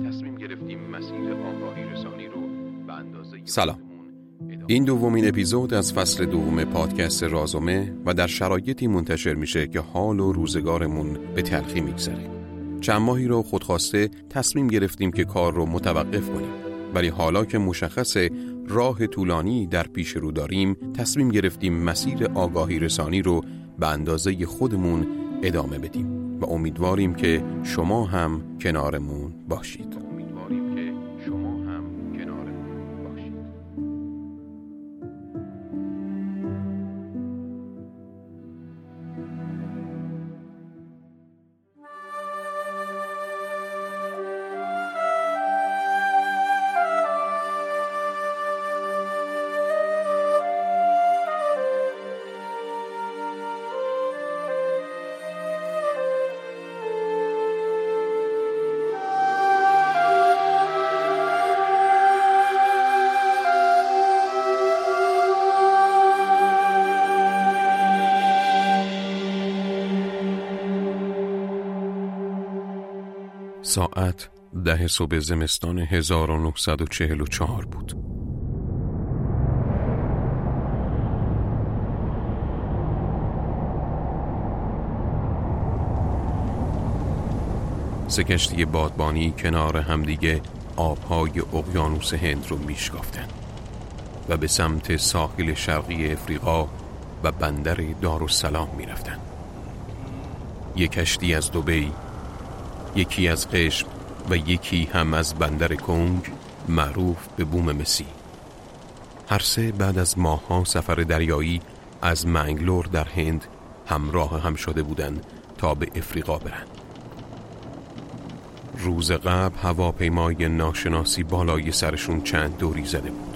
تصمیم گرفتیم مسیر آگاهی رسانی رو به اندازه سلام. این دومین اپیزود از فصل دوم پادکست رازومه و در شرایطی منتشر میشه که حال و روزگارمون به تلخی میگذره. چند ماهی رو خودخواسته تصمیم گرفتیم که کار رو متوقف کنیم. ولی حالا که مشخص راه طولانی در پیش رو داریم تصمیم گرفتیم مسیر آگاهی رسانی رو به اندازه خودمون ادامه بدیم. و امیدواریم که شما هم کنارمون باشید. ساعت ده صبح زمستان 1944 بود. سه کشتی بادبانی کنار همدیگه آبهای اقیانوس هند رو میشکافتن و به سمت ساحل شرقی افریقا و بندر دارالسلام می‌رفتن. یک کشتی از دوبی یکی از قشم و یکی هم از بندر کنگ معروف به بوم مسی. هر سه بعد از ماهها سفر دریایی از منگلور در هند همراه هم شده بودند تا به افریقا برند. روز قبل هواپیمای ناشناسی بالای سرشون چند دوری زده بود.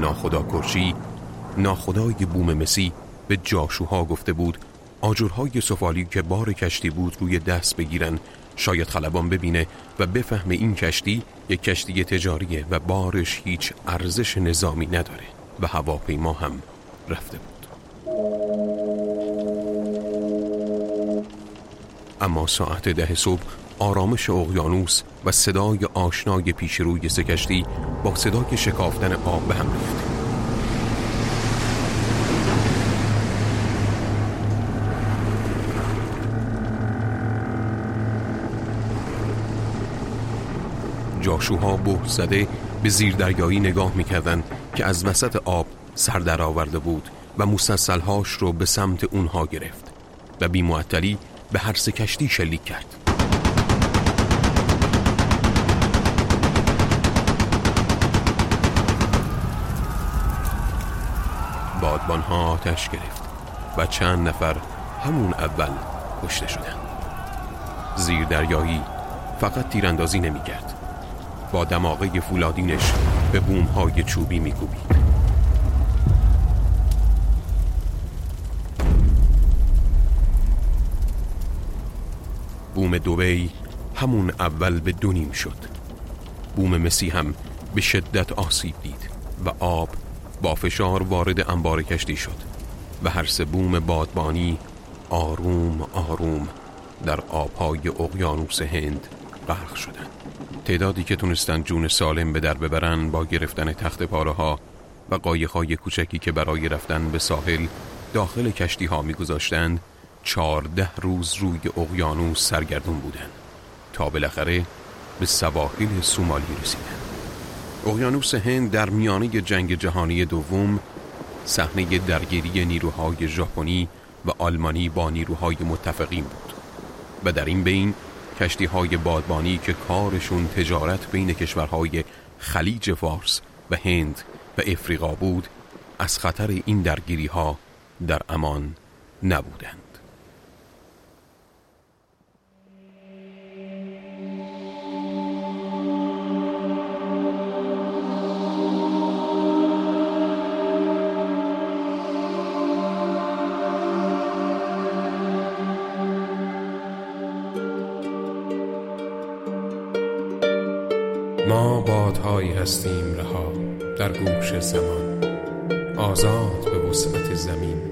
ناخدا کرشی ناخدای بوم مسی به جاشوها گفته بود آجرهای سفالی که بار کشتی بود روی دست بگیرن شاید خلبان ببینه و بفهمه این کشتی یک کشتی تجاریه و بارش هیچ ارزش نظامی نداره و هواپیما هم رفته بود. اما ساعت ده صبح آرامش اقیانوس و صدای آشنای پیش روی سه کشتی با صدای شکافتن آب به هم ریخت. جاشوها بوه زده به زیر دریایی نگاه می‌کردند که از وسط آب سر در آورده بود و مسلسلهاش رو به سمت اونها گرفت و بیمعطلی به هر سه کشتی شلیک کرد. بادبانها آتش گرفت و چند نفر همون اول کشته شدند. زیر دریایی فقط تیراندازی نمی‌کرد. با دماغه فولادینش به بومهای چوبی میکوبید. بوم دوبی همون اول به دونیم شد. بوم مسی هم به شدت آسیب دید و آب با فشار وارد انبار کشتی شد و هر سه بوم بادبانی آروم آروم در آبهای اقیانوس هند غرق شدند. تعدادی که تونستن جون سالم به در ببرن با گرفتن تخت پاره ها و قایقهای کوچکی که برای رفتن به ساحل داخل کشتی ها می گذاشتند چارده روز روی اقیانوس سرگردون بودند تا بالاخره به سواحل سومالی رسیدند. اقیانوس هند در میانه جنگ جهانی دوم صحنه درگیری نیروهای ژاپنی و آلمانی با نیروهای متفقین بود و در این بین کشتی های بادبانی که کارشون تجارت بین کشورهای خلیج فارس و هند و افریقا بود از خطر این درگیری ها در امان نبودند. ما بادهایی هستیم رها در گوش زمان آزاد به وسعت زمین.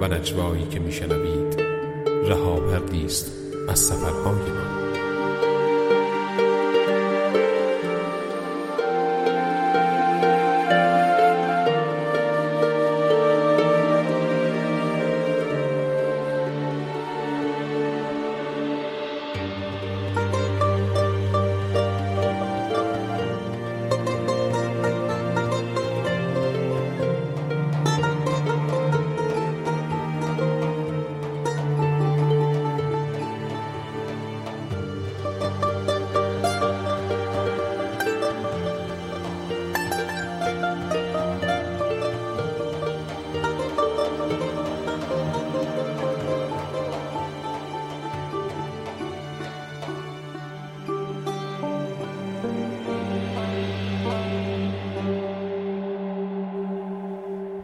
و نجوایی که میشنوید رها است از سفرهای من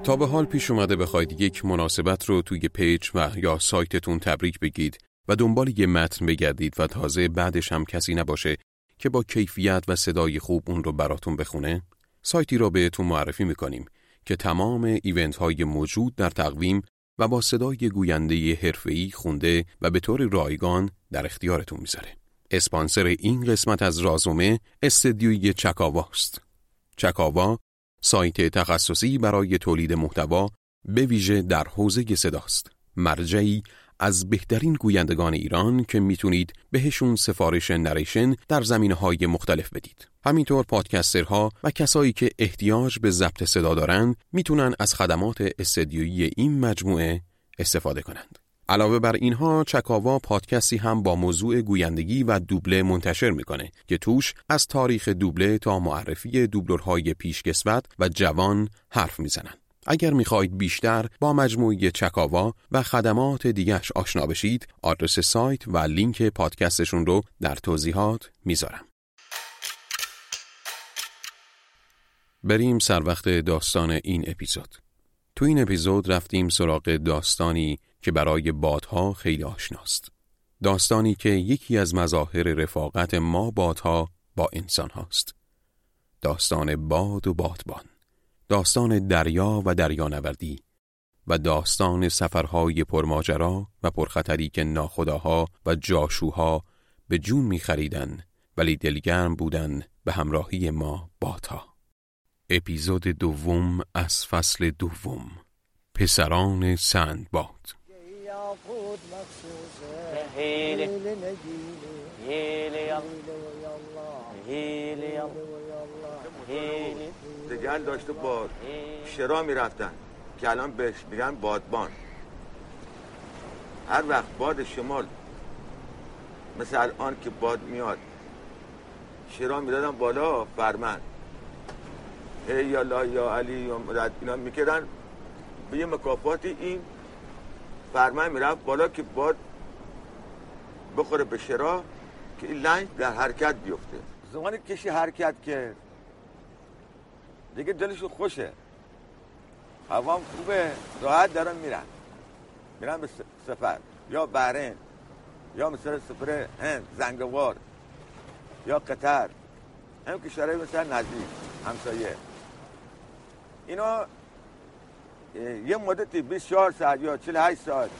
تا به حال پیش اومده بخواید یک مناسبت رو توی page و یا سایتتون تبریک بگید و دنبال یه متن بگردید و تازه بعدش هم کسی نباشه که با کیفیت و صدای خوب اون رو براتون بخونه سایتی را بهتون معرفی می‌کنیم که تمام event های موجود در تقویم و با صدای گوینده حرفه‌ای خونده و به طور رایگان در اختیارتون می‌ذاره. اسپانسر این قسمت از رازومه استودیوی چکاواست. چکاوا سایت تخصصی برای تولید محتوا به ویژه در حوزه صداست. مرجعی از بهترین گویندگان ایران که می‌تونید بهشون سفارش نریشن در زمینه های مختلف بدید. همینطور پادکسترها و کسایی که احتیاج به ضبط صدا دارند می‌تونن از خدمات استدیویی این مجموعه استفاده کنند. علاوه بر اینها چکاوا پادکستی هم با موضوع گویندگی و دوبله منتشر می‌کنه که توش از تاریخ دوبله تا معرفی دوبلورهای پیشکسوت و جوان حرف می‌زنن. اگر می‌خواهید بیشتر با مجموعه چکاوا و خدمات دیگرش آشنا بشید، آدرس سایت و لینک پادکستشون رو در توضیحات می‌ذارم. بریم سر وقت داستان این اپیزود. تو این اپیزود رفتیم سراغ داستانی که برای بادها خیلی آشناست. داستانی که یکی از مظاهر رفاقت ما بادها با انسان هاست. داستان باد و بادبان. داستان دریا و دریانوردی و داستان سفرهای پرماجرا و پرخطری که ناخداها و جاشوها به جون میخریدن ولی دلگرم بودن به همراهی ما بادها. اپیزود دوم از فصل دوم. پسران سندباد. دگل داشته با شرا می‌رفتن که الان بهش میگن بادبان. هر وقت باد شمال مثل الان که باد میاد شرا می‌دادن بالا فرمن ای یا لا یا علی یا اینا می‌کردن. به یه مکافاتی این فرمن می‌رفت بالا که باد بخوره به شرا که این لنگ در حرکت بیفته. زمانی کشی حرکت کرد دیگه دلشون خوشه. هوام خوبه راحت دارن میرن. میرن به سفر. یا بحرین یا مثل سفر هند زنگوار یا قطر. هم کشورهای مثل نزدیک همسایه. اینا یه مدتی 24 ساعت یا 48 ساعت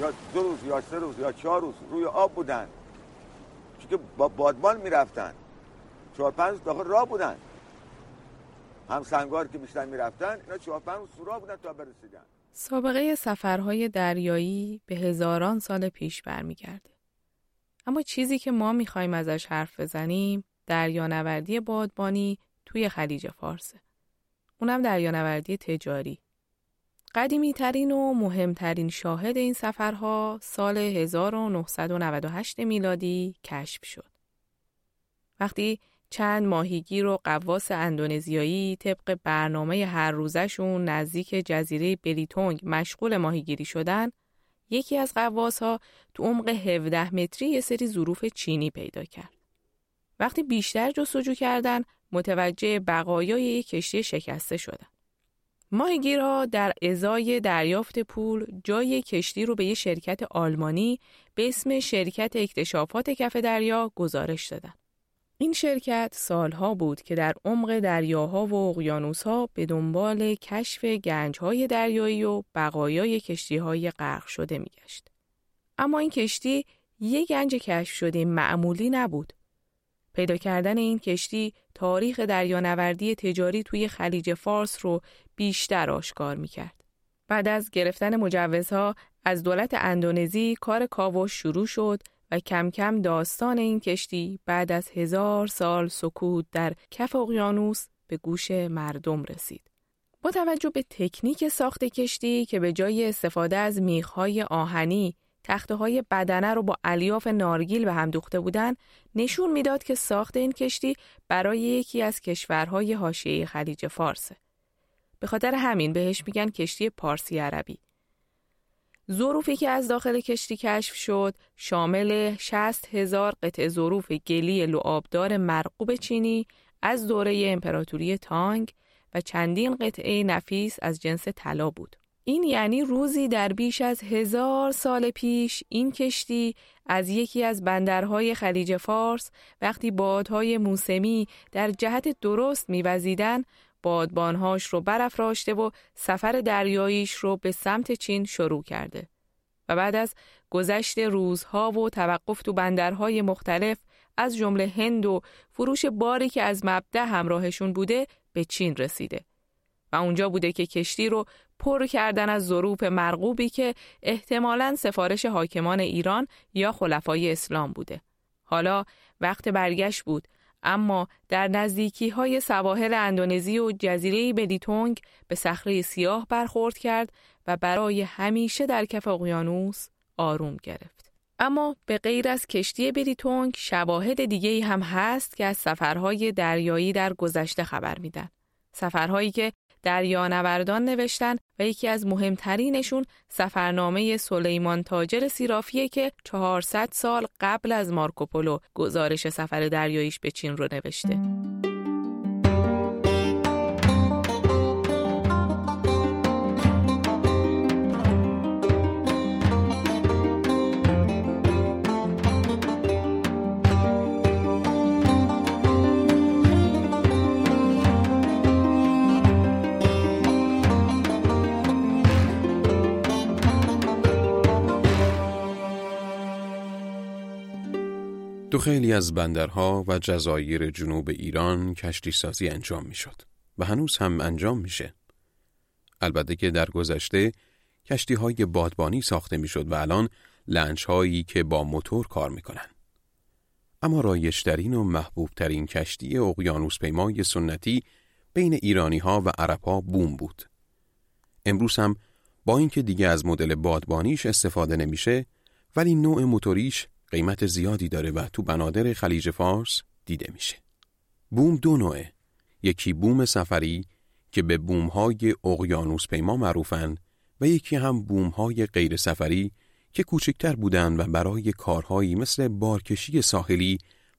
یا دو روز یا سه روز یا چهار روز روی آب بودن چون که با بادبان می‌رفتن چهار پنج داخل راه بودن هم سنگار که بیشتر می‌رفتن اینا چهار پنج روز سورا بودن تا برسیدن سابقه سفرهای دریایی به هزاران سال پیش برمیگرده. اما چیزی که ما می‌خوایم ازش حرف بزنیم دریانوردی بادبانی توی خلیج فارسه. اونم دریانوردی تجاری. قدیمی ترین و مهمترین شاهد این سفرها سال 1998 میلادی کشف شد. وقتی چند ماهیگیر و قواس اندونزیایی طبق برنامه هر روزشون نزدیک جزیره بلیتونگ مشغول ماهیگیری شدن، یکی از قواس ها تو عمق 17 متری یه سری ظروف چینی پیدا کرد. وقتی بیشتر جستجو کردن متوجه بقایای یک کشتی شکسته شدن. ماهیگیرها در ازای دریافت پول جای کشتی رو به یه شرکت آلمانی به اسم شرکت اکتشافات کف دریا گزارش دادن. این شرکت سالها بود که در عمق دریاها و اقیانوسها به دنبال کشف گنجهای دریایی و بقایای کشتیهای غرق شده میگشت. اما این کشتی یک گنج کشف شده معمولی نبود. پیدا کردن این کشتی تاریخ دریانوردی تجاری توی خلیج فارس رو بیشتر آشکار می‌کرد. بعد از گرفتن مجوزها از دولت اندونزی کار کاوش شروع شد و کم کم داستان این کشتی بعد از هزار سال سکوت در کف اقیانوس به گوش مردم رسید. با توجه به تکنیک ساخت کشتی که به جای استفاده از میخهای آهنی تخته های بدنه رو با الیاف نارگیل به هم دوخته بودن نشون می‌داد که ساخت این کشتی برای یکی از کشورهای حاشیه خلیج فارسه. به خاطر همین بهش میگن کشتی پارسی عربی. ظروفی که از داخل کشتی کشف شد شامل 60 هزار قطع ظروف گلی لعابدار مرقوب چینی از دوره امپراتوری تانگ و چندین قطعه نفیس از جنس طلا بود. این یعنی روزی در بیش از هزار سال پیش این کشتی از یکی از بندرهای خلیج فارس وقتی بادهای موسمی در جهت درست میوزیدن بادبانهاش رو برافراشته و سفر دریاییش رو به سمت چین شروع کرده. و بعد از گذشت روزها و توقف تو بندرهای مختلف از جمله هند و فروش باری که از مبدع همراهشون بوده به چین رسیده. و اونجا بوده که کشتی رو پر کردن از ظروف مرغوبی که احتمالاً سفارش حاکمان ایران یا خلفای اسلام بوده. حالا وقت برگشت بود اما در نزدیکی های سواحل اندونزی و جزیره بلیتونگ به صخره سیاه برخورد کرد و برای همیشه در کف اقیانوس آروم گرفت. اما به غیر از کشتی بریتونگ شواهد دیگه هم هست که از سفرهای دریایی در گذشته خبر میدن. سفرهایی که دریانوردان نوشتن و یکی از مهمترینشون سفرنامه سلیمان تاجر سیرافیه که 400 سال قبل از مارکوپولو گزارش سفر دریاییش به چین رو نوشته. تو خیلی از بندرها و جزایر جنوب ایران کشتی سازی انجام می شد و هنوز هم انجام میشه. البته که در گذشته کشتی های بادبانی ساخته می شد و الان لنج هایی که با موتور کار می کنن. اما رایشترین و محبوبترین کشتی اقیانوس پیمای سنتی بین ایرانی ها و عرب ها بوم بود. امروز هم با اینکه دیگه از مدل بادبانیش استفاده نمیشه ولی نوع موتوریش قیمت زیادی داره و تو بنادر خلیج فارس دیده میشه. بوم دو نوعه. یکی بوم سفری که به بومهای اقیانوس پیما معروفن و یکی هم بومهای غیر سفری که کوچکتر بودن و برای کارهایی مثل بارکشی ساحلی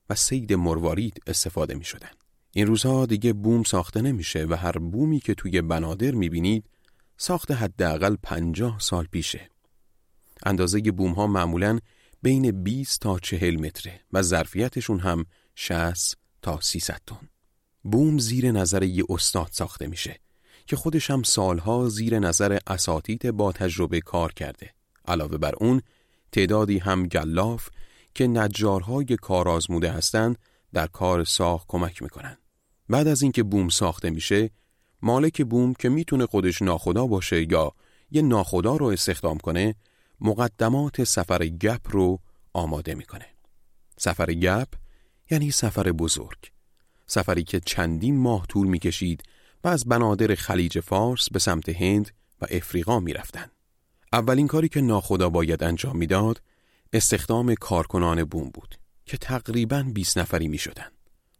و سید مروارید استفاده می شدن. این روزها دیگه بوم ساخته نمیشه و هر بومی که توی بنادر می‌بینید ساخته حداقل پنجاه سال پیشه. اندازه بوم ها معمولاً بین 20 تا 40 متره و ظرفیتشون هم 60 تا 300 تن. بوم زیر نظر یه استاد ساخته میشه که خودش هم سالها زیر نظر اساتید با تجربه کار کرده. علاوه بر اون تعدادی هم گلاف که نجارهای کار آزموده هستند در کار ساخت کمک می‌کنن. بعد از اینکه بوم ساخته میشه مالک بوم که می‌تونه خودش ناخدا باشه یا یه ناخدا رو استخدام کنه مقدمات سفر گپ رو آماده می‌کنه. سفر گپ یعنی سفر بزرگ. سفری که چندین ماه طول می‌کشید و از بنادر خلیج فارس به سمت هند و افریقا می‌رفتن. اولین کاری که ناخدا باید انجام می‌داد استخدام کارکنان بوم بود که تقریبا 20 نفری می شدن.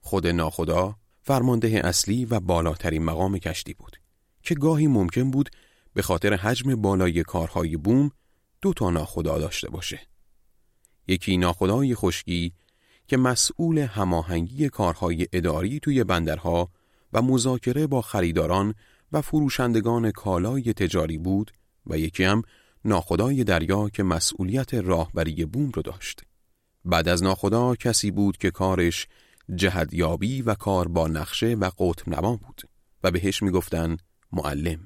خود ناخدا فرمانده اصلی و بالاترین مقام کشتی بود که گاهی ممکن بود به خاطر حجم بالای کارهای بوم دو تا ناخدا داشته باشه. یکی ناخدای خشکی که مسئول هماهنگی کارهای اداری توی بندرها و مذاکره با خریداران و فروشندگان کالای تجاری بود و یکی هم ناخدای دریا که مسئولیت راهبری بوم رو داشت. بعد از ناخدا کسی بود که کارش جهدیابی و کار با نقشه و قطب نما بود و بهش می‌گفتن معلم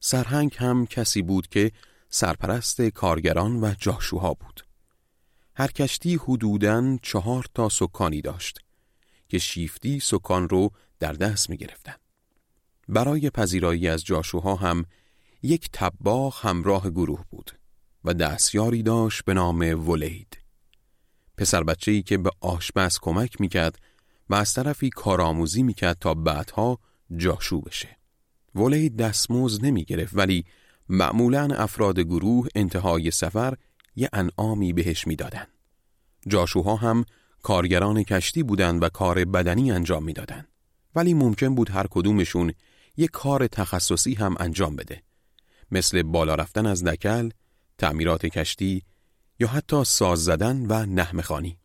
سرهنگ هم کسی بود که سرپرست کارگران و جاشوها بود هر کشتی حدوداً چهار تا سکانی داشت که شیفتی سکان رو در دست می گرفتن. برای پذیرایی از جاشوها هم یک تباخ همراه گروه بود و دستیاری داشت به نام ولید. پسر بچه‌ای که به آشپز کمک می‌کرد و از طرفی کارآموزی می‌کرد تا بعدها جاشو بشه. ولید دستموز نمی گرفت ولی معمولا افراد گروه انتهای سفر یه انعامی بهش می‌دادن. جاشوها هم کارگران کشتی بودند و کار بدنی انجام می‌دادند. ولی ممکن بود هر کدومشون یک کار تخصصی هم انجام بده. مثل بالا رفتن از دکل، تعمیرات کشتی یا حتی ساز زدن و نحمه خانی.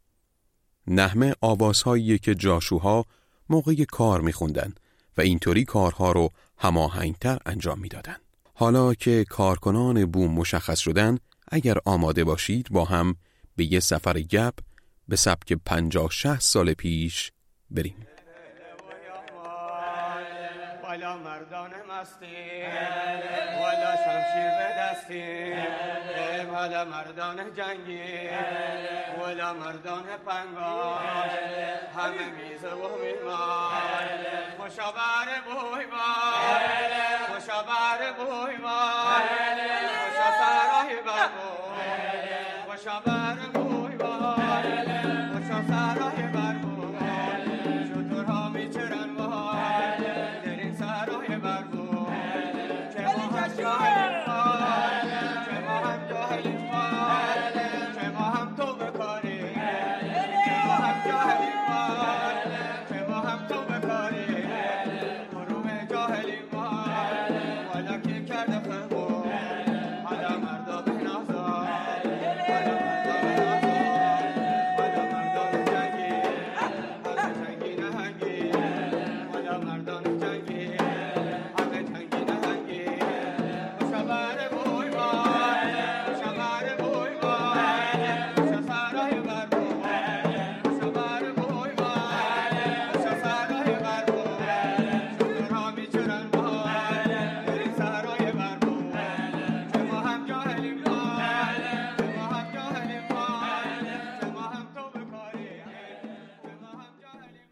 نحمه آوازهایی که جاشوها موقع کار میخوندن و اینطوری کارها رو هماهنگتر انجام می‌دادن. حالا که کارکنان بوم مشخص شدن اگر آماده باشید با هم به یه سفر گپ به سبک پنجاه شه سال پیش بریم. والا مردان مستی والا شمشیر به دستی والا مردان جنگی والا مردان پنگاش همه میزه و میمان خوشابر بوی بار خوشابر بوی بار خوشا سرای بابو ما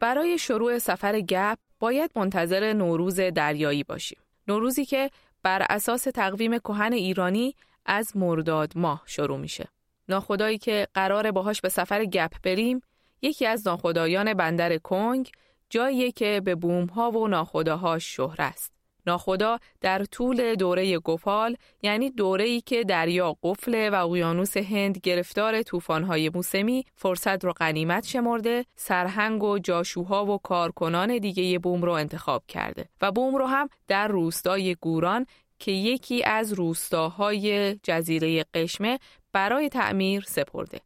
برای شروع سفر گپ باید منتظر نوروز دریایی باشیم. نوروزی که بر اساس تقویم کهن ایرانی از مرداد ماه شروع میشه. ناخدایی که قرار باهاش به سفر گپ بریم یکی از ناخدایان بندر کنگ جاییه که به بومها و ناخداهاش شهر است. ناخدا در طول دوره گفال یعنی دوره‌ای که دریا قفله و اقیانوس هند گرفتار طوفان‌های موسمی فرصت رو غنیمت شمرده سرهنگ و جاشوها و کارکنان دیگه بوم رو انتخاب کرده و بوم رو هم در روستای گوران که یکی از روستاهای جزیره قشمه برای تعمیر سپرده.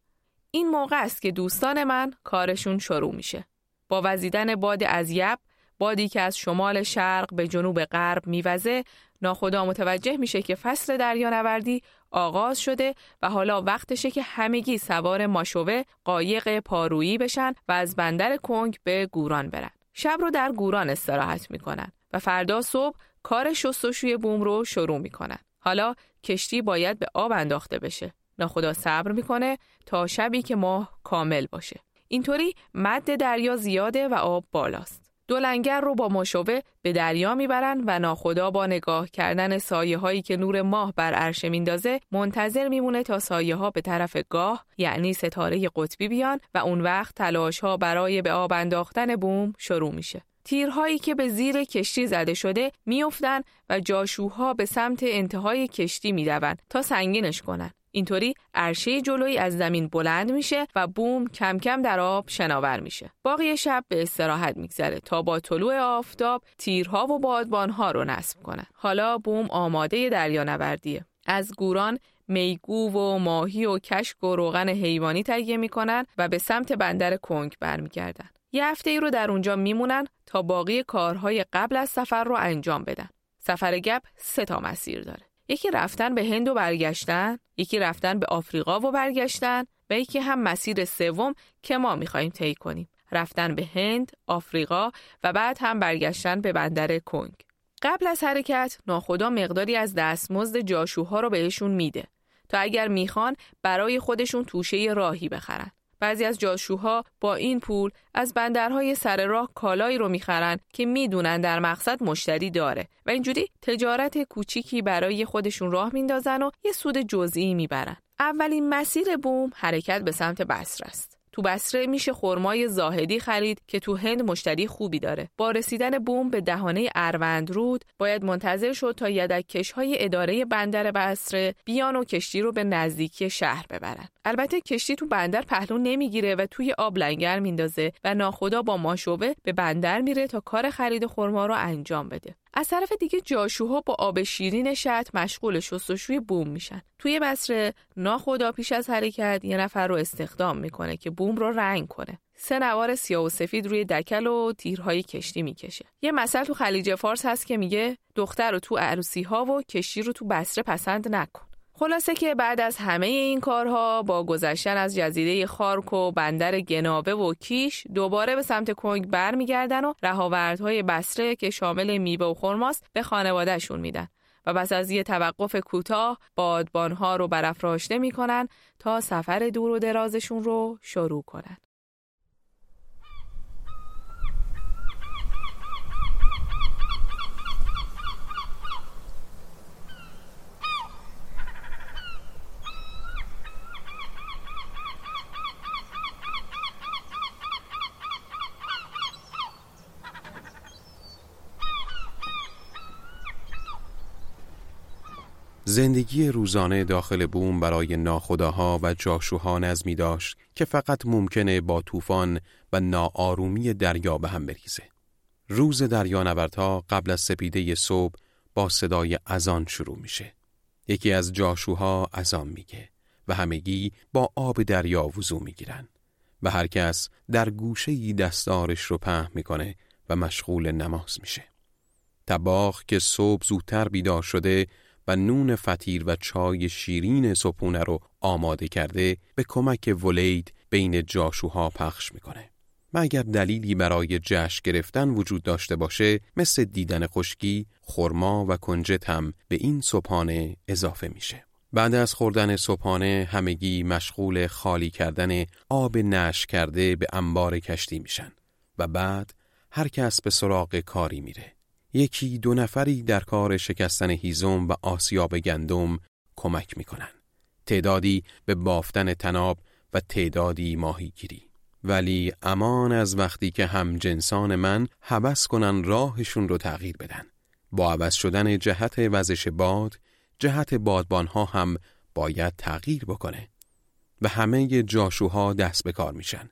این موقع است که دوستان من کارشون شروع میشه. با وزیدن باد از یب بادی که از شمال شرق به جنوب غرب میوزه ناخدا متوجه میشه که فصل دریانوردی آغاز شده و حالا وقتشه که همگی سوار ماشوه قایق پارویی بشن و از بندر کنگ به گوران برن. شب رو در گوران استراحت می‌کنن و فردا صبح کار شستشوی بوم رو شروع می‌کنن. حالا کشتی باید به آب انداخته بشه. ناخدا صبر می‌کنه تا شبی که ماه کامل باشه. اینطوری مد دریا زیاده و آب بالاست. دو لنگر رو با مشوه به دریا می‌برن و ناخدا با نگاه کردن سایه هایی که نور ماه بر عرشه میندازه منتظر میمونه تا سایه ها به طرف گاه یعنی ستاره قطبی بیان و اون وقت تلاش ها برای به آب انداختن بوم شروع میشه. تیرهایی که به زیر کشتی زده شده میافتن و جاشوها به سمت انتهای کشتی می‌دوند تا سنگینش کنن. اینطوری عرشه جلویی از زمین بلند میشه و بوم کم کم در آب شناور میشه. باقی شب به استراحت میگذره تا با طلوع آفتاب تیرها و بادبانها رو نصب کنن. حالا بوم آماده دریانوردیه. از گوران میگو و ماهی و کشک و روغن حیوانی تهیه می‌کنن و به سمت بندر کنگ برمیگردن. یه هفته ای رو در اونجا میمونن تا باقی کارهای قبل از سفر رو انجام بدن. سفر گپ سه تا مسیر داره. یکی رفتن به هند و برگشتن، یکی رفتن به آفریقا و برگشتن و یکی هم مسیر سوم که ما می‌خوایم طی کنیم. رفتن به هند، آفریقا و بعد هم برگشتن به بندر کنگ. قبل از حرکت ناخدا مقداری از دستمزد جاشوها رو بهشون میده تا اگر می‌خوان برای خودشون توشه راهی بخرن. بعضی از جاشوها با این پول از بندرهای سر راه کالایی رو می‌خرن که می‌دونن در مقصد مشتری داره و اینجوری تجارت کوچیکی برای خودشون راه میندازن و یه سود جزئی می‌برن. اولین مسیر بوم حرکت به سمت بصره است. تو بسره میشه خرمای زاهدی خرید که تو هند مشتری خوبی داره. با رسیدن بوم به دهانه اروند رود باید منتظر شد تا یدکش های اداره بندر بسره بیان و کشتی رو به نزدیکی شهر ببرن. البته کشتی تو بندر پهلو نمی‌گیره و توی آب لنگر میندازه و ناخدا با ماشوبه به بندر میره تا کار خرید خرما رو انجام بده. از طرف دیگه جاشوها با آب شیرین شط مشغول شستشوی بوم میشن. توی بسره ناخدا پیش از حرکت یه نفر رو استخدام می‌کنه که بوم رو رنگ کنه. سه نوار سیاه و سفید روی دکل و تیرهای کشتی می‌کشه. یه مثل تو خلیج فارس هست که میگه دختر رو تو عروسی ها و کشتی رو تو بسره پسند نکن. خلاصه که بعد از همه این کارها با گذشتن از جزیره خارک و بندر گنابه و کیش دوباره به سمت کنگ برمیگردن و رهاوردهای بسره که شامل میوه و خرماست به خانوادهشون میدن و پس از یه توقف کوتاه بادبانها رو برافراشته می‌کنن تا سفر دور و درازشون رو شروع کنن. زندگی روزانه داخل بوم برای ناخداها و جاشوها نظمی داشت که فقط ممکنه با طوفان و ناآرومی دریا به هم بریزه. روز دریانوردها قبل از سپیده صبح با صدای ازان شروع میشه. یکی از جاشوها ازان میگه و همگی با آب دریا وضو می‌گیرن و هر کس در گوشه دستارش رو پهن می‌کنه و مشغول نماز میشه. تباخ که صبح زودتر بیدار شده و نون فطیر و چای شیرین صبحونه رو آماده کرده به کمک ولید بین جاشوها پخش می‌کنه. و اگر دلیلی برای جشن گرفتن وجود داشته باشه مثل دیدن خشکی، خرما و کنجت هم به این صبحانه اضافه میشه. بعد از خوردن صبحانه همگی مشغول خالی کردن آب نش کرده به انبار کشتی میشن و بعد هر کس به سراغ کاری میره. یکی دو نفری در کار شکستن هیزم و آسیاب گندم کمک می‌کنن. تعدادی به بافتن تناب و تعدادی ماهیگیری. ولی امان از وقتی که هم جنسان من حبس کنن راهشون رو تغییر بدن. با عوض شدن جهت وزش باد، جهت بادبانها هم باید تغییر بکنه. و همه جاشوها دست به کار میشن.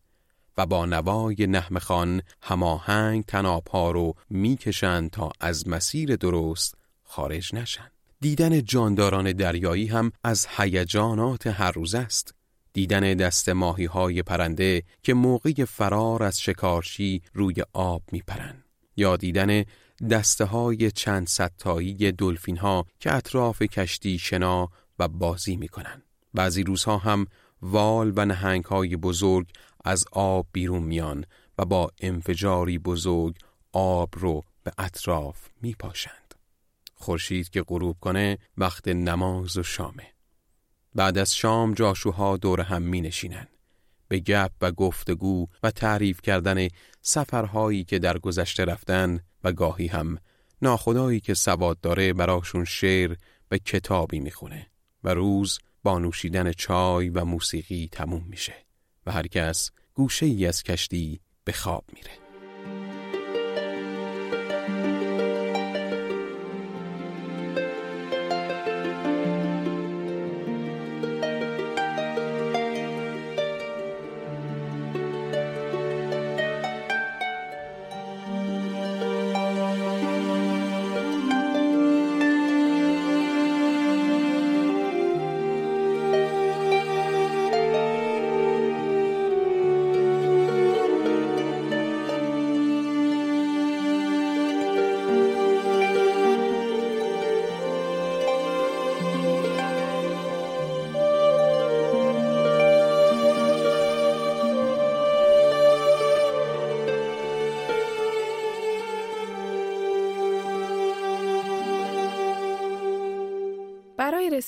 و با نوای نحم خان هماهنگ تنابها رو می‌کشند تا از مسیر درست خارج نشن. دیدن جانداران دریایی هم از هیجانات هر روز است. دیدن دست ماهی های پرنده که موقع فرار از شکارچی روی آب میپرند. یا دیدن دسته های چند ستایی دلفین ها که اطراف کشتی شنا و بازی می‌کنن. بعضی روزها هم وال و نهنگ های بزرگ از آب بیرون میان و با انفجاری بزرگ آب رو به اطراف می پاشند. خورشید که غروب کنه وقت نماز و شامه. بعد از شام جاشوها دور هم می نشینن. به گپ و گفتگو و تعریف کردن سفرهایی که در گذشته رفتن و گاهی هم ناخدایی که سواد داره براشون شعر و کتابی می‌خونه و روز با نوشیدن چای و موسیقی تموم میشه. و هر کس گوشه ای از کشتی به خواب میره.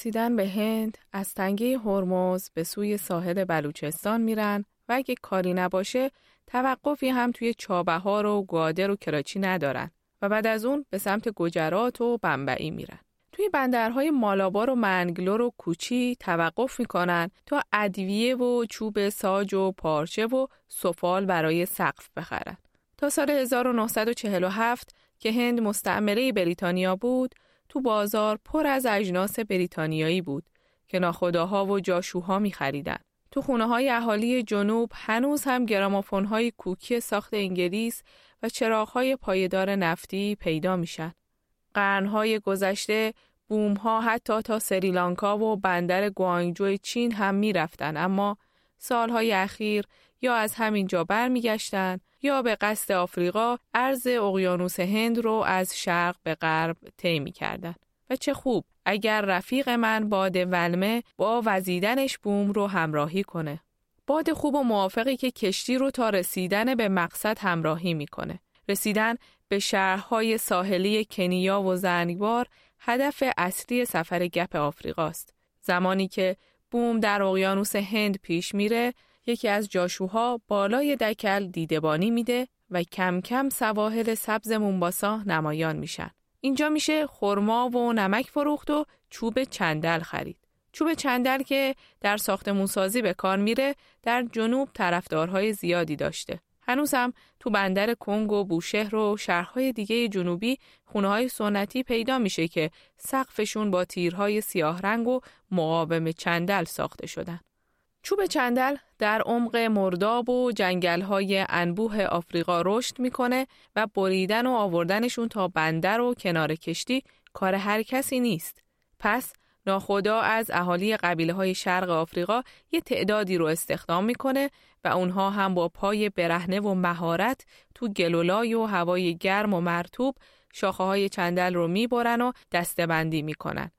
رسیدن به هند از تنگه هرمز به سوی ساحل بلوچستان میرن و اگه کاری نباشه توقفی هم توی چابهار و گادر و کراچی ندارن و بعد از اون به سمت گجرات و بمبئی میرن. توی بندرهای مالابار و منگلور و کوچی توقف می‌کنن تا ادویه و چوب ساج و پارچه و سفال برای سقف بخرن. تا سال 1947 که هند مستعمره بریتانیا بود، تو بازار پر از اجناس بریتانیایی بود که ناخداها و جاشوها می خریدن. تو خونه های اهالی جنوب هنوز هم گرامافون های کوکی ساخت انگلیس و چراغ های پایدار نفتی پیدا میشن. قرنهای گذشته بوم ها حتی تا سریلانکا و بندر گوانگجو چین هم می رفتن اما سالهای اخیر یا از همین جا برمیگشتن یا به قصد آفریقا عرض اقیانوس هند رو از شرق به غرب طی می‌کردند. و چه خوب اگر رفیق من باد ولمه با وزیدنش بوم رو همراهی کنه. باد خوب و موافقی که کشتی رو تا رسیدن به مقصد همراهی می‌کنه. رسیدن به شهرهای ساحلی کنیا و زنگبار هدف اصلی سفر گپ آفریقاست. زمانی که بوم در اقیانوس هند پیش میره یکی از جاشوها بالای دکل دیدبانی میده و کم کم سواحل سبز مونباسا نمایان میشن. اینجا میشه خرما و نمک فروخت و چوب چندل خرید. چوب چندل که در ساختمون سازی به کار میره در جنوب طرفدارهای زیادی داشته. هنوز هم تو بندر کنگ و بوشهر و شهرهای دیگه جنوبی خونه های سنتی پیدا میشه که سقفشون با تیرهای سیاه رنگ و مقاوم چندل ساخته شدن. چوب چندل در عمق مرداب و جنگل‌های انبوه آفریقا رشد می‌کنه و بریدن و آوردنشون تا بندر و کنار کشتی کار هر کسی نیست. پس ناخدا از اهالی قبیله های شرق آفریقا یه تعدادی رو استخدام می‌کنه و اونها هم با پای برهنه و مهارت تو گلولای و هوای گرم و مرتوب شاخه های چندل رو می‌برن و دستبندی می‌کنن.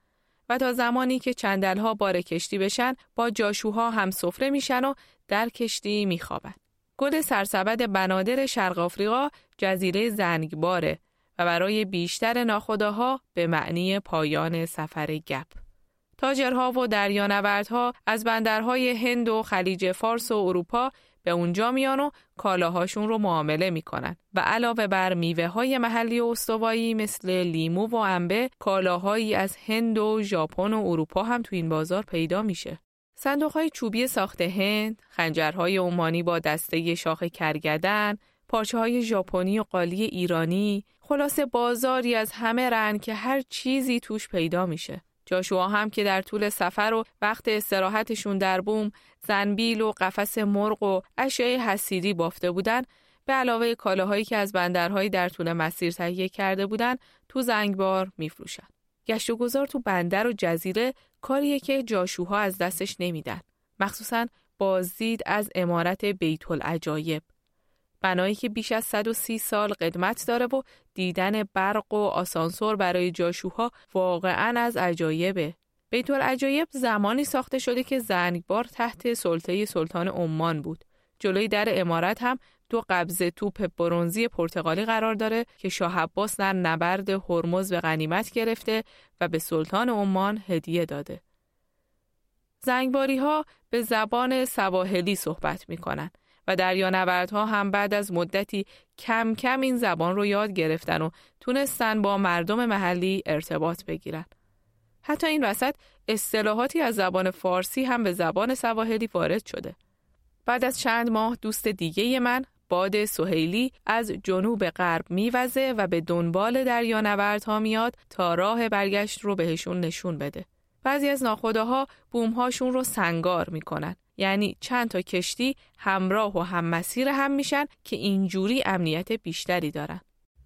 تا زمانی که چندلها بار کشتی بشن با جاشوها هم سفره میشن و در کشتی میخوابن. گل سرسبد بنادر شرق آفریقا جزیره زنگباره و برای بیشتر ناخداها به معنی پایان سفر گپ. تاجرها و دریانوردها از بندرهای هند و خلیج فارس و اروپا به اونجا میان و کالاهاشون رو معامله می‌کنن و علاوه بر میوه های محلی و استوایی مثل لیمو و انبه کالاهایی از هند و ژاپن و اروپا هم تو این بازار پیدا میشه. صندوق های چوبی ساخت هند، خنجرهای عمانی با دسته شاخ کرگدن، پارچه های ژاپنی و قالی ایرانی، خلاصه بازاری از همه رنگ که هر چیزی توش پیدا میشه. جاشوا هم که در طول سفر و وقت استراحتشون در بوم زنبیل و قفس مرغ و اشیای حسیری بافته بودن به علاوه کالاهایی که از بندرهایی در طول مسیر تهیه کرده بودن تو زنگبار میفروشن. گشت و گذار تو بندر و جزیره کاریه که جاشوها از دستش نمیدن. مخصوصا بازدید از امارت بیت العجایب. بنایی که بیش از 130 سال قدمت داره و دیدن برق و آسانسور برای جاشوها واقعا از عجایبه. بیت العجایب زمانی ساخته شده که زنگبار تحت سلطه سلطان عمان بود. جلوی در امارت هم دو قبضه توپ برونزی پرتغالی قرار داره که شاه عباس در نبرد هرمز به غنیمت گرفته و به سلطان عمان هدیه داده. زنگباری ها به زبان سواحلی صحبت می کنن و دریانوردها هم بعد از مدتی کم کم این زبان رو یاد گرفتن و تونستن با مردم محلی ارتباط بگیرن. حتی این وسط اصطلاحاتی از زبان فارسی هم به زبان سواحلی وارد شده. بعد از چند ماه دوست دیگه من باد سهیلی از جنوب غرب میوزه و به دنبال دریانوردها میاد تا راه برگشت رو بهشون نشون بده. بعضی از ناخداها بومهاشون رو سنگار می‌کنن. یعنی چند تا کشتی همراه و هم مسیر هم میشن که اینجوری امنیت بیشتری دارن.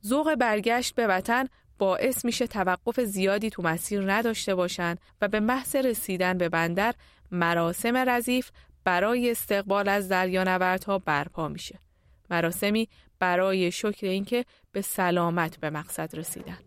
ذوق برگشت به وطن باعث میشه توقف زیادی تو مسیر نداشته باشن و به محض رسیدن به بندر مراسم رزیف برای استقبال از دریانوردها برپا میشه. مراسمی برای شکر اینکه به سلامت به مقصد رسیدن.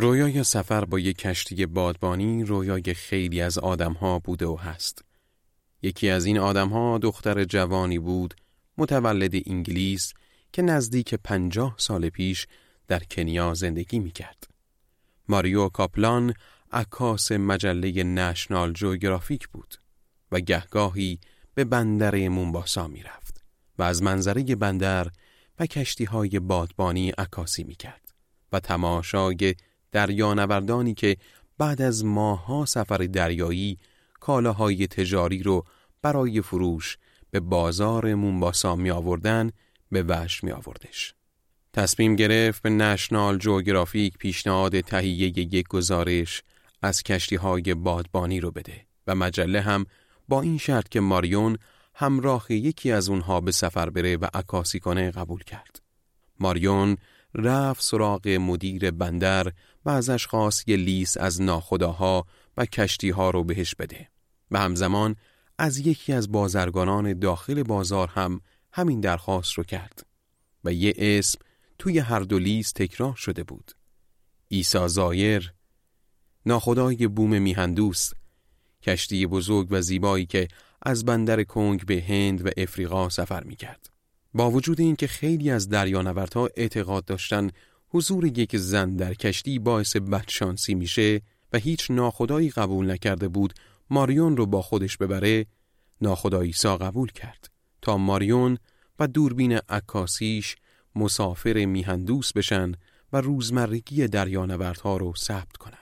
رویای سفر با یک کشتی بادبانی رویای خیلی از آدمها بوده و هست. یکی از این آدمها دختر جوانی بود متولد انگلیس که نزدیک پنجاه سال پیش در کنیا زندگی می کرد. ماریو کاپلان عکاس مجله نشنال جوگرافیک بود و گهگاهی به بندر مونباسا می رفت و از منظره بندر و کشتی های بادبانی عکاسی می کرد و تماشای دریانوردانی که بعد از ماها سفر دریایی کالاهای تجاری رو برای فروش به بازار مونباسا می آوردن به وش می آوردش. تصمیم گرفت به نشنال جوگرافیک پیشنهاد تهیه یک گزارش از کشتی های بادبانی رو بده و مجله هم با این شرط که ماریون همراه یکی از اونها به سفر بره و عکاسی کنه قبول کرد. ماریون رفت سراغ مدیر بندر و ازش خواست یه لیس از ناخداها و کشتی ها رو بهش بده. و همزمان از یکی از بازرگانان داخل بازار هم همین درخواست رو کرد. و یه اسم توی هر دو لیست تکرار شده بود. ایسا زایر ناخدای بوم میهندوست کشتی بزرگ و زیبایی که از بندر کنگ به هند و افریقا سفر می کرد. با وجود اینکه خیلی از دریانوردها اعتقاد داشتن حضور یک زن در کشتی باعث بدشانسی میشه و هیچ ناخدایی قبول نکرده بود ماریون رو با خودش ببره ناخدایی سا قبول کرد تا ماریون و دوربین عکاسیش مسافر میهندوس بشن و روزمرگی دریانوردها رو ثبت کنن.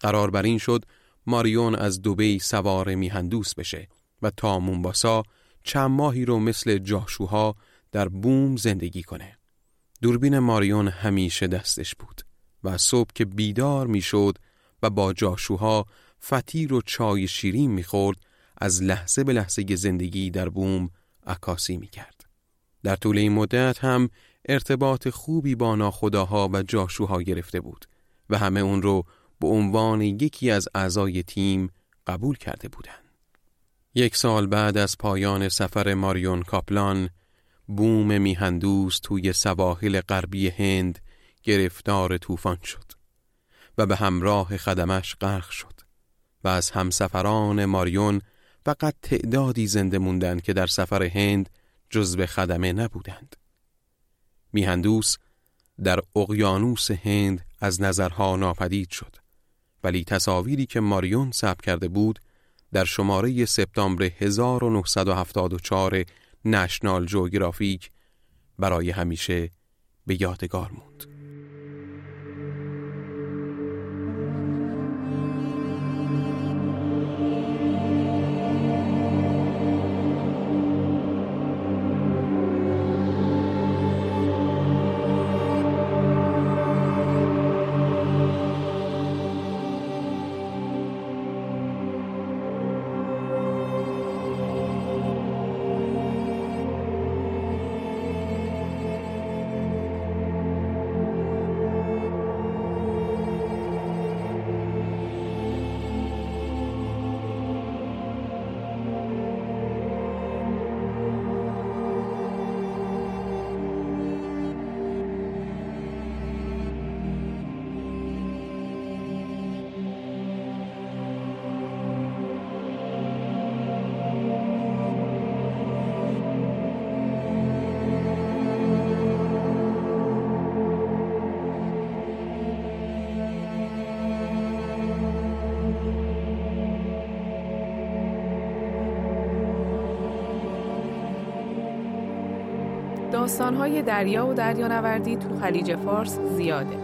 قرار بر این شد ماریون از دوبی سوار میهندوس بشه و تا مونباسا چند ماهی رو مثل جاشوها در بوم زندگی کنه. دوربین ماریون همیشه دستش بود و صبح که بیدار می‌شد و با جاشوها فتیر و چای شیرین می‌خورد از لحظه به لحظه زندگی در بوم عکاسی می‌کرد. در طول این مدت هم ارتباط خوبی با ناخداها و جاشوها گرفته بود و همه اون رو به عنوان یکی از اعضای تیم قبول کرده بودند. یک سال بعد از پایان سفر ماریون کاپلان بوم میهندوس توی سواحل غربی هند گرفتار طوفان شد و به همراه خدمش غرق شد و از همسفران ماریون فقط تعدادی زنده موندند که در سفر هند جزو خدمه نبودند. میهندوس در اقیانوس هند از نظرها ناپدید شد ولی تصاویری که ماریون ثبت کرده بود در شماره سپتامبر 1974 نشنال جوگرافیک برای همیشه به یادگار موند. داستانهای دریا و دریانوردی تو خلیج فارس زیاده.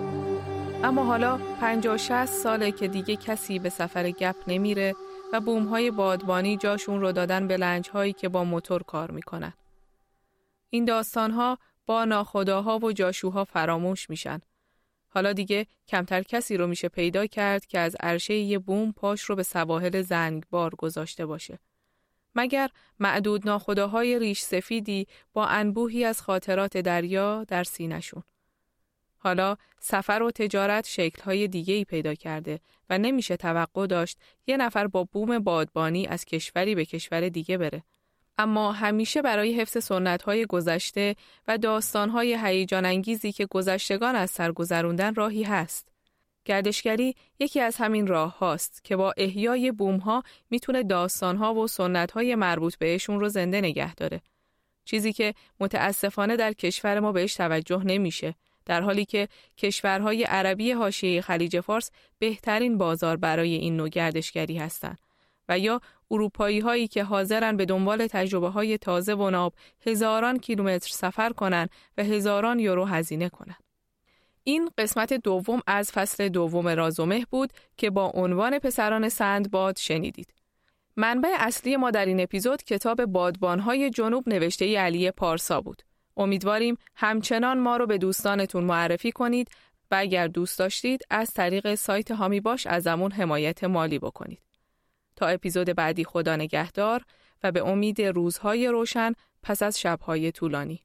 اما حالا 50 60 ساله که دیگه کسی به سفر گپ نمیره و بومهای بادبانی جاشون رو دادن به لنجهایی که با موتور کار می‌کنن. این داستانها با ناخداها و جاشوها فراموش میشن. حالا دیگه کمتر کسی رو میشه پیدا کرد که از عرشه یه بوم پاش رو به سواحل زنگبار گذاشته باشه. مگر معدود ناخداهای ریش سفیدی با انبوهی از خاطرات دریا در سینشون. حالا سفر و تجارت شکلهای دیگه پیدا کرده و نمیشه توقع داشت یه نفر با بوم بادبانی از کشوری به کشور دیگه بره. اما همیشه برای حفظ سنتهای گذشته و داستانهای هیجان که گذشتگان از سر گذروندن راهی هست. گردشگری یکی از همین راه هاست که با احیای بوم ها می‌تونه داستان ها و سنت های مربوط بهشون رو زنده نگه داره. چیزی که متاسفانه در کشور ما بهش توجه نمیشه در حالی که کشورهای عربی حاشیه خلیج فارس بهترین بازار برای این نوع گردشگری هستند و یا اروپایی هایی که حاضرن به دنبال تجربه های تازه و ناب هزاران کیلومتر سفر کنند و هزاران یورو هزینه کنند. این قسمت دوم از فصل دوم رازومه بود که با عنوان پسران سندباد شنیدید. منبع اصلی ما در این اپیزود کتاب بادبانهای جنوب نوشته علی پارسا بود. امیدواریم همچنان ما رو به دوستانتون معرفی کنید و اگر دوست داشتید از طریق سایت هامی باش ازمون حمایت مالی بکنید. تا اپیزود بعدی خدا نگهدار و به امید روزهای روشن پس از شبهای طولانی.